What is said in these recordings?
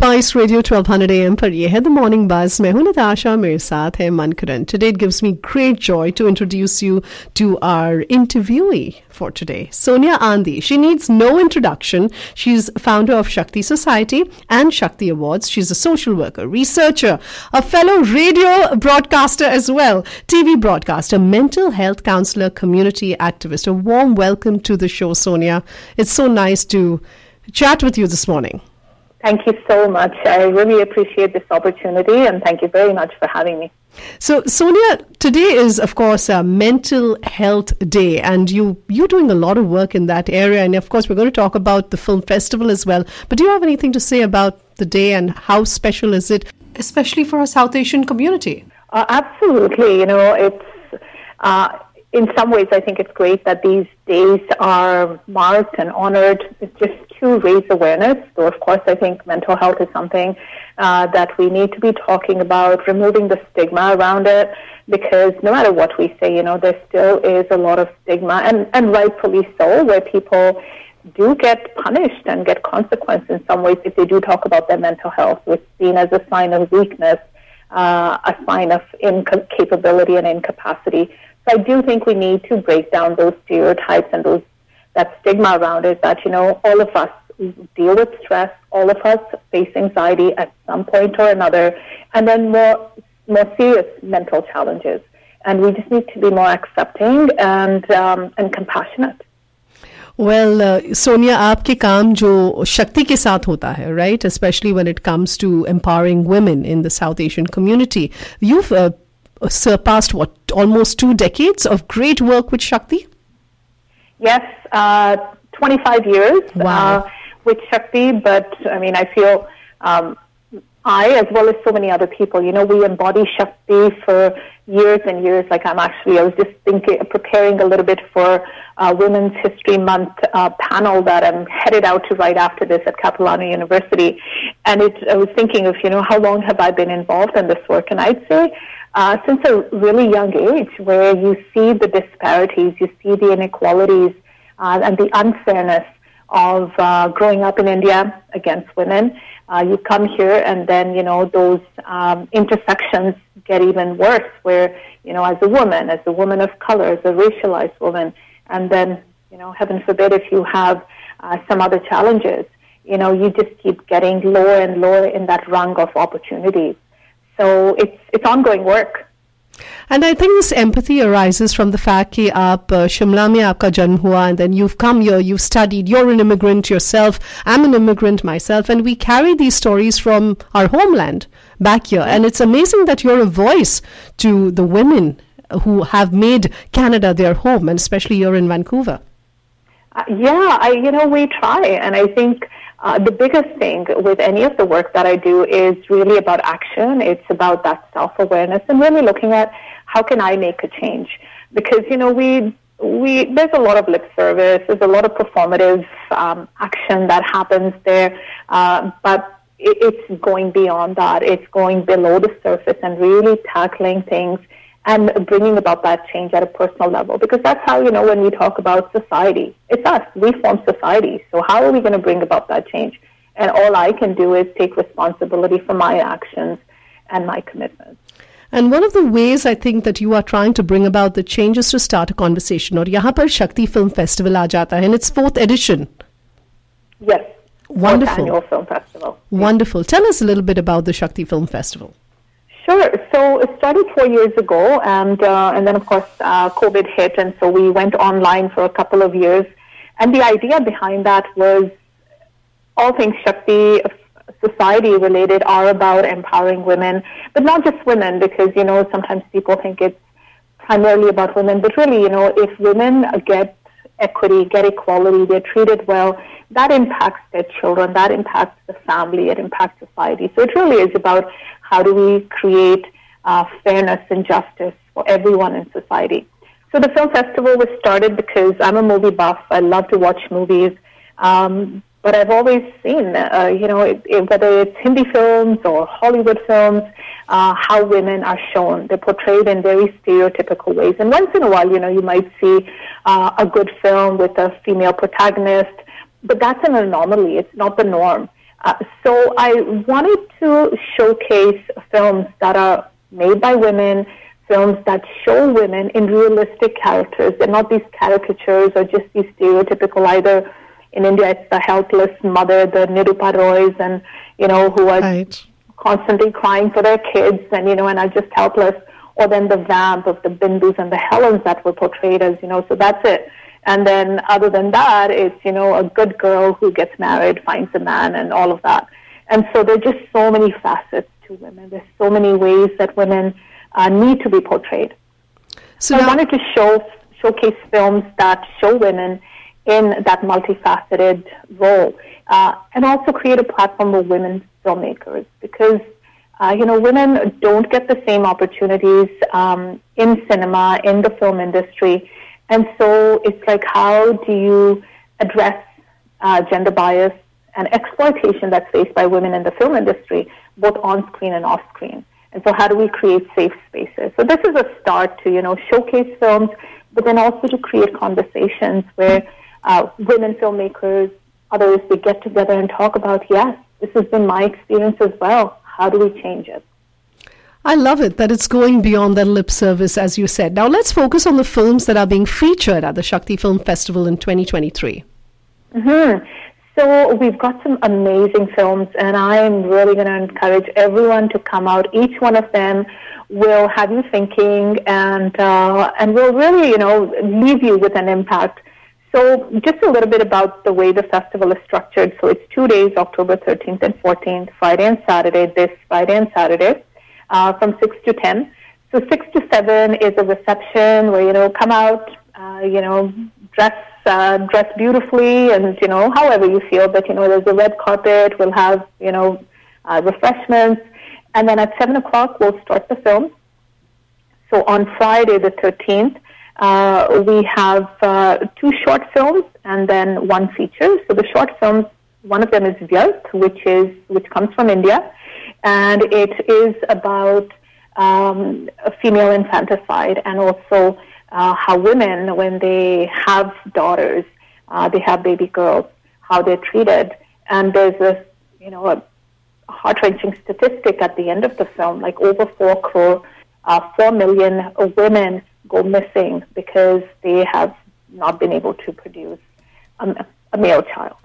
Spice Radio 1200 AM for the morning buzz. बस मैं हूं नताशा मेरे साथ है Mankaran today it gives me great to to introduce you to our interviewee for today. Sonia Andhi. She needs no introduction. She's founder of Shakti Society and Shakti Awards. She's a social worker, researcher, a fellow radio broadcaster as well, TV broadcaster, mental health counselor, community activist. A warm welcome to the show, Sonia. It's so nice to chat with you this morning. Thank you so much. I really appreciate this opportunity and thank you very much for having me. So, Sonia, today is, of course, a Mental Health Day, and you you're doing a lot of work in that area. And of course, we're going to talk about the film festival as well. But do you have anything to say about the day and how special is it, especially for our South Asian community? Uh, absolutely. You know, it's. Uh, in some ways, I think it's great that these days are marked and honored. Just to raise awareness. So, of course, I think mental health is something uh, that we need to be talking about, removing the stigma around it, because no matter what we say, you know, there still is a lot of stigma, and, and rightfully so, where people do get punished and get consequence in some ways if they do talk about their mental health, which is seen as a sign of weakness, uh, a sign of incapability and incapacity. So I do think we need to break down those stereotypes and those that stigma around it that, you know, all of us deal with stress, all of us face anxiety at some point or another, and then more, more serious mental challenges. And we just need to be more accepting and, um, and compassionate. Well, uh, Sonia, आपके काम जो शक्ति के साथ होता है, right? Especially when it comes to empowering women in the South Asian community. You've uh, surpassed what almost two decades of great work with Shakti. Yes, uh, 25 years wow. uh, with Shakti, but I mean, I feel um, I, as well as so many other people, you know, we embody Shakti for years and years. Like I'm actually, I was just thinking, preparing a little bit for uh, Women's History Month uh, panel that I'm headed out to right after this at Capilano University. And it, I was thinking of, you know, how long have I been involved in this work? And I'd say uh, since a really young age, where you see the disparities, you see the inequalities, uh, and the unfairness of uh, growing up in India against women. Uh, you come here, and then you know those um, intersections get even worse. Where you know, as a woman, as a woman of color, as a racialized woman, and then you know, heaven forbid, if you have uh, some other challenges, you know, you just keep getting lower and lower in that rung of opportunities. So it's it's ongoing work. And I think this empathy arises from the fact that aap Shimla mein aapka janm hua and then you've come here, you've studied, you're an immigrant yourself, I'm an immigrant myself, and we carry these stories from our homeland back here. And it's amazing that you're a voice to the women who have made Canada their home, and especially here in Vancouver. Uh, yeah, I, you know, we try. And I think uh, the biggest thing with any of the work that I do is really about action. It's about that self awareness and really looking at how can I make a change? Because you know we we there's a lot of lip service, there's a lot of performative um, action that happens there, uh, but it, it's going beyond that. It's going below the surface and really tackling things and bringing about that change at a personal level because that's how you know when we talk about society it's us we form society so how are we going to bring about that change and all i can do is take responsibility for my actions and my commitments and one of the ways I think that you are trying to bring about the change is to start a conversation. और यहाँ पर Shakti Film Festival आ जाता है, and its fourth edition. Yes. Wonderful. Annual film festival. Wonderful. Tell us a little bit about the Shakti Film Festival. Sure. It started four years ago, and uh, and then of course uh, COVID hit, and so we went online for a couple of years. And the idea behind that was all things Shakti society related are about empowering women, but not just women, because, you know, sometimes people think it's primarily about women, but really, you know, if women get equity, get equality, they're treated well, that impacts their children, that impacts the family, it impacts society. So it really is about how do we create uh, fairness and justice for everyone in society. So the film festival was started because I'm a movie buff. I love to watch movies. Um, but I've always seen, uh, you know, it, it, whether it's Hindi films or Hollywood films, uh, how women are shown. They're portrayed in very stereotypical ways. And once in a while, you know, you might see uh, a good film with a female protagonist, but that's an anomaly. It's not the norm. Uh, so I wanted to showcase films that are made by women, films that show women in realistic characters. They're not these caricatures or just these stereotypical either. In India, it's the helpless mother, the Nirupa Roys, and you know who are right. constantly crying for their kids, and you know, and are just helpless. Or then the vamp of the Bindus and the Helens that were portrayed as, you know. So that's it. And then other than that, it's, you know, a good girl who gets married, finds a man, and all of that. And so there are just so many facets to women. There's so many ways that women uh, need to be portrayed. So, so I wanted to show showcase films that show women in that multifaceted role, uh, and also create a platform for women filmmakers because uh, you know women don't get the same opportunities um, in cinema in the film industry and so it's like, how do you address uh, gender bias and exploitation that's faced by women in the film industry, both on screen and off screen? And so, how do we create safe spaces? So, this is a start to, you know, showcase films, but then also to create conversations where uh, women filmmakers, others, they get together and talk about, yes, this has been my experience as well. How do we change it? I love it that it's going beyond that lip service, as you said. Now let's focus on the films that are being featured at the Shakti Film Festival in 2023. Mm-hmm. So we've got some amazing films, and I am really going to encourage everyone to come out. Each one of them will have you thinking, and uh, and will really, you know, leave you with an impact. So just a little bit about the way the festival is structured. So it's two days, October 13th and 14th, Friday and Saturday. This Friday and Saturday uh, from 6 to 10. So 6 to 7 is a reception where, you know, come out, uh, you know, dress uh, dress beautifully and, you know, however you feel. But, you know, there's a red carpet. We'll have, you know, uh, refreshments. And then at 7 o'clock, we'll start the film. So on Friday the 13th, uh, we have uh, two short films and then one feature. So the short films, one of them is Vyarth, which is which comes from India, and it is about um, a female infanticide and also uh, how women, when they have daughters, uh, they have baby girls, how they're treated. And there's a, you know, a heart-wrenching statistic at the end of the film, like over four crore, uh, four million women go missing because they have not been able to produce a, a male child.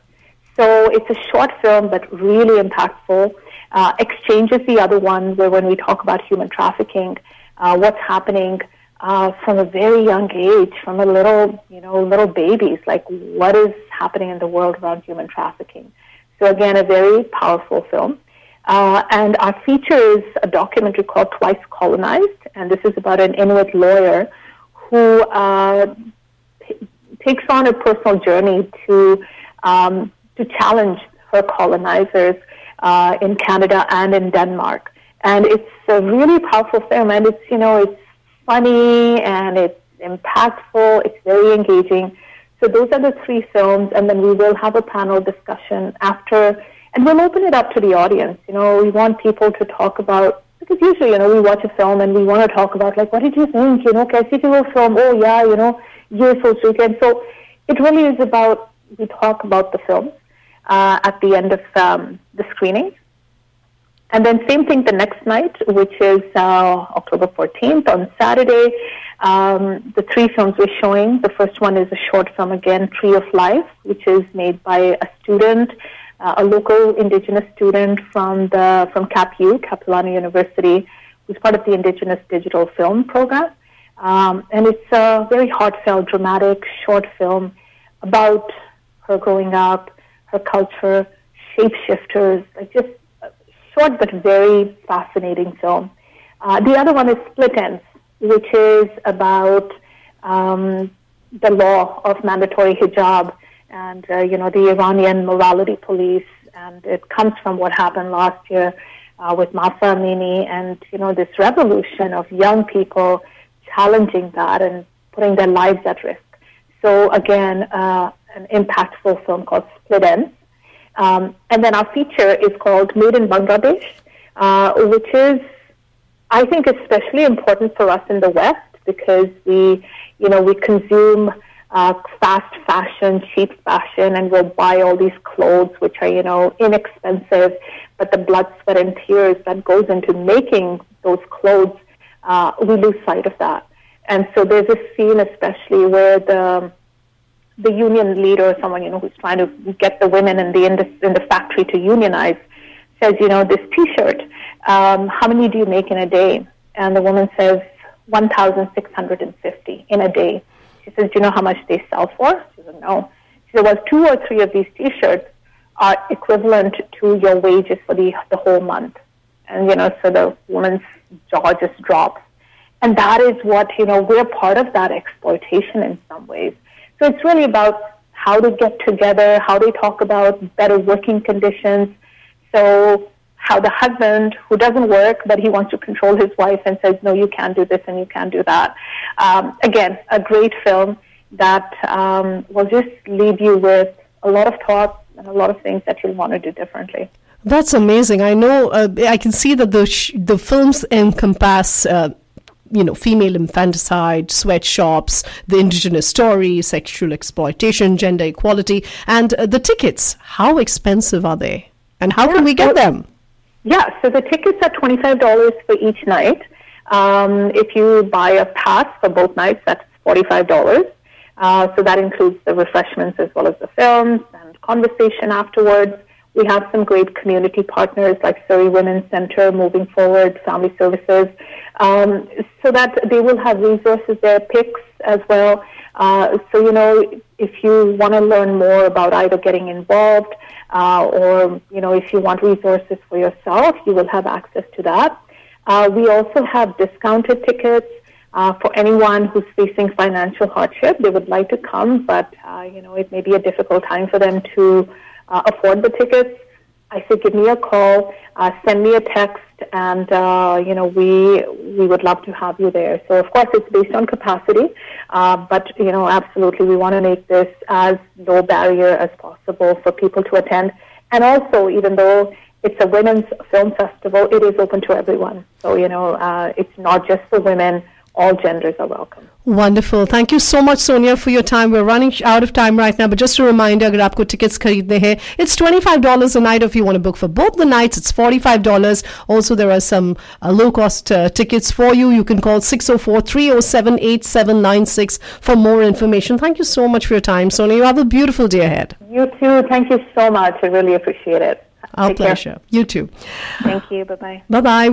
So it's a short film, but really impactful. Uh, exchange is the other one where when we talk about human trafficking, uh, what's happening uh, from a very young age, from a little, you know, little babies, like what is happening in the world around human trafficking. So again, a very powerful film. Uh, and our feature is a documentary called Twice Colonized, and this is about an Inuit lawyer who uh, t- takes on a personal journey to um, to challenge her colonizers uh, in Canada and in Denmark. And it's a really powerful film, and it's you know it's funny and it's impactful. It's very engaging. So those are the three films, and then we will have a panel discussion after, and we'll open it up to the audience. You know, we want people to talk about because usually, you know, we watch a film and we want to talk about like, what did you think? You know, I see you film? Oh yeah, you know, yes, so and so it really is about we talk about the film uh, at the end of um, the screening. And then same thing the next night, which is uh, October 14th on Saturday. Um, the three films we're showing. The first one is a short film again, Tree of Life, which is made by a student, uh, a local indigenous student from the from CapU, Capilano University, who's part of the Indigenous Digital Film Program. Um, and it's a very heartfelt, dramatic short film about her growing up, her culture, shapeshifters, like just short but very fascinating film. Uh, the other one is Split Ends, which is about um, the law of mandatory hijab and uh, you know the Iranian morality police, and it comes from what happened last year uh, with Mahsa Amini, and you know this revolution of young people challenging that and putting their lives at risk. So again, uh, an impactful film called Split Ends. Um, and then our feature is called Made in Bangladesh, uh, which is, I think, especially important for us in the West because we, you know, we consume uh, fast fashion, cheap fashion, and we'll buy all these clothes which are, you know, inexpensive, but the blood, sweat, and tears that goes into making those clothes, uh, we lose sight of that. And so there's a scene, especially where the the union leader, someone you know who's trying to get the women in the in the, in the factory to unionize, says, you know, this T-shirt, um, how many do you make in a day? And the woman says, 1,650 in a day. She says, do you know how much they sell for? She said, no. She said, well, two or three of these T-shirts are equivalent to your wages for the, the whole month. And, you know, so the woman's jaw just drops. And that is what, you know, we're part of that exploitation in some ways. So it's really about how to get together, how they talk about better working conditions. So how the husband who doesn't work but he wants to control his wife and says no you can't do this and you can't do that. Um, again a great film that um, will just leave you with a lot of thoughts and a lot of things that you'll want to do differently. That's amazing. I know uh, i can see that the sh- the films encompass uh, you know, female infanticide, sweatshops, the indigenous story, sexual exploitation, gender equality, and uh, the tickets. How expensive are they? And how yeah, can we get them? Yeah, so the tickets are $25 for each night. Um, if you buy a pass for both nights, that's $45. Uh, so that includes the refreshments as well as the films and conversation afterwards. We have some great community partners like Surrey Women's Center, Moving Forward, Family Services, um, so that they will have resources there, PICS as well. Uh, so, you know, if you want to learn more about either getting involved uh, or, you know, if you want resources for yourself, you will have access to that. Uh, we also have discounted tickets uh, for anyone who's facing financial hardship. They would like to come, but, uh, you know, it may be a difficult time for them to uh, afford the tickets. I say, give me a call, uh, send me a text, and uh, you know we we would love to have you there. So of course it's based on capacity, uh, but you know absolutely we want to make this as low barrier as possible for people to attend. And also, even though it's a women's film festival, it is open to everyone. So you know uh, it's not just for women all genders are welcome. Wonderful. Thank you so much, Sonia, for your time. We're running out of time right now, but just a reminder, अगर आपको tickets खरीदने हैं, it's $25 a night if you want to book for both the nights. It's $45. Also, there are some uh, low-cost uh, tickets for you. You can call 604-307-8796 for more information. Thank you so much for your time, Sonia. You have a beautiful day ahead. You too. Thank you so much. I really appreciate it. Our Take pleasure. Care. You too. Thank you. Bye-bye. Bye-bye.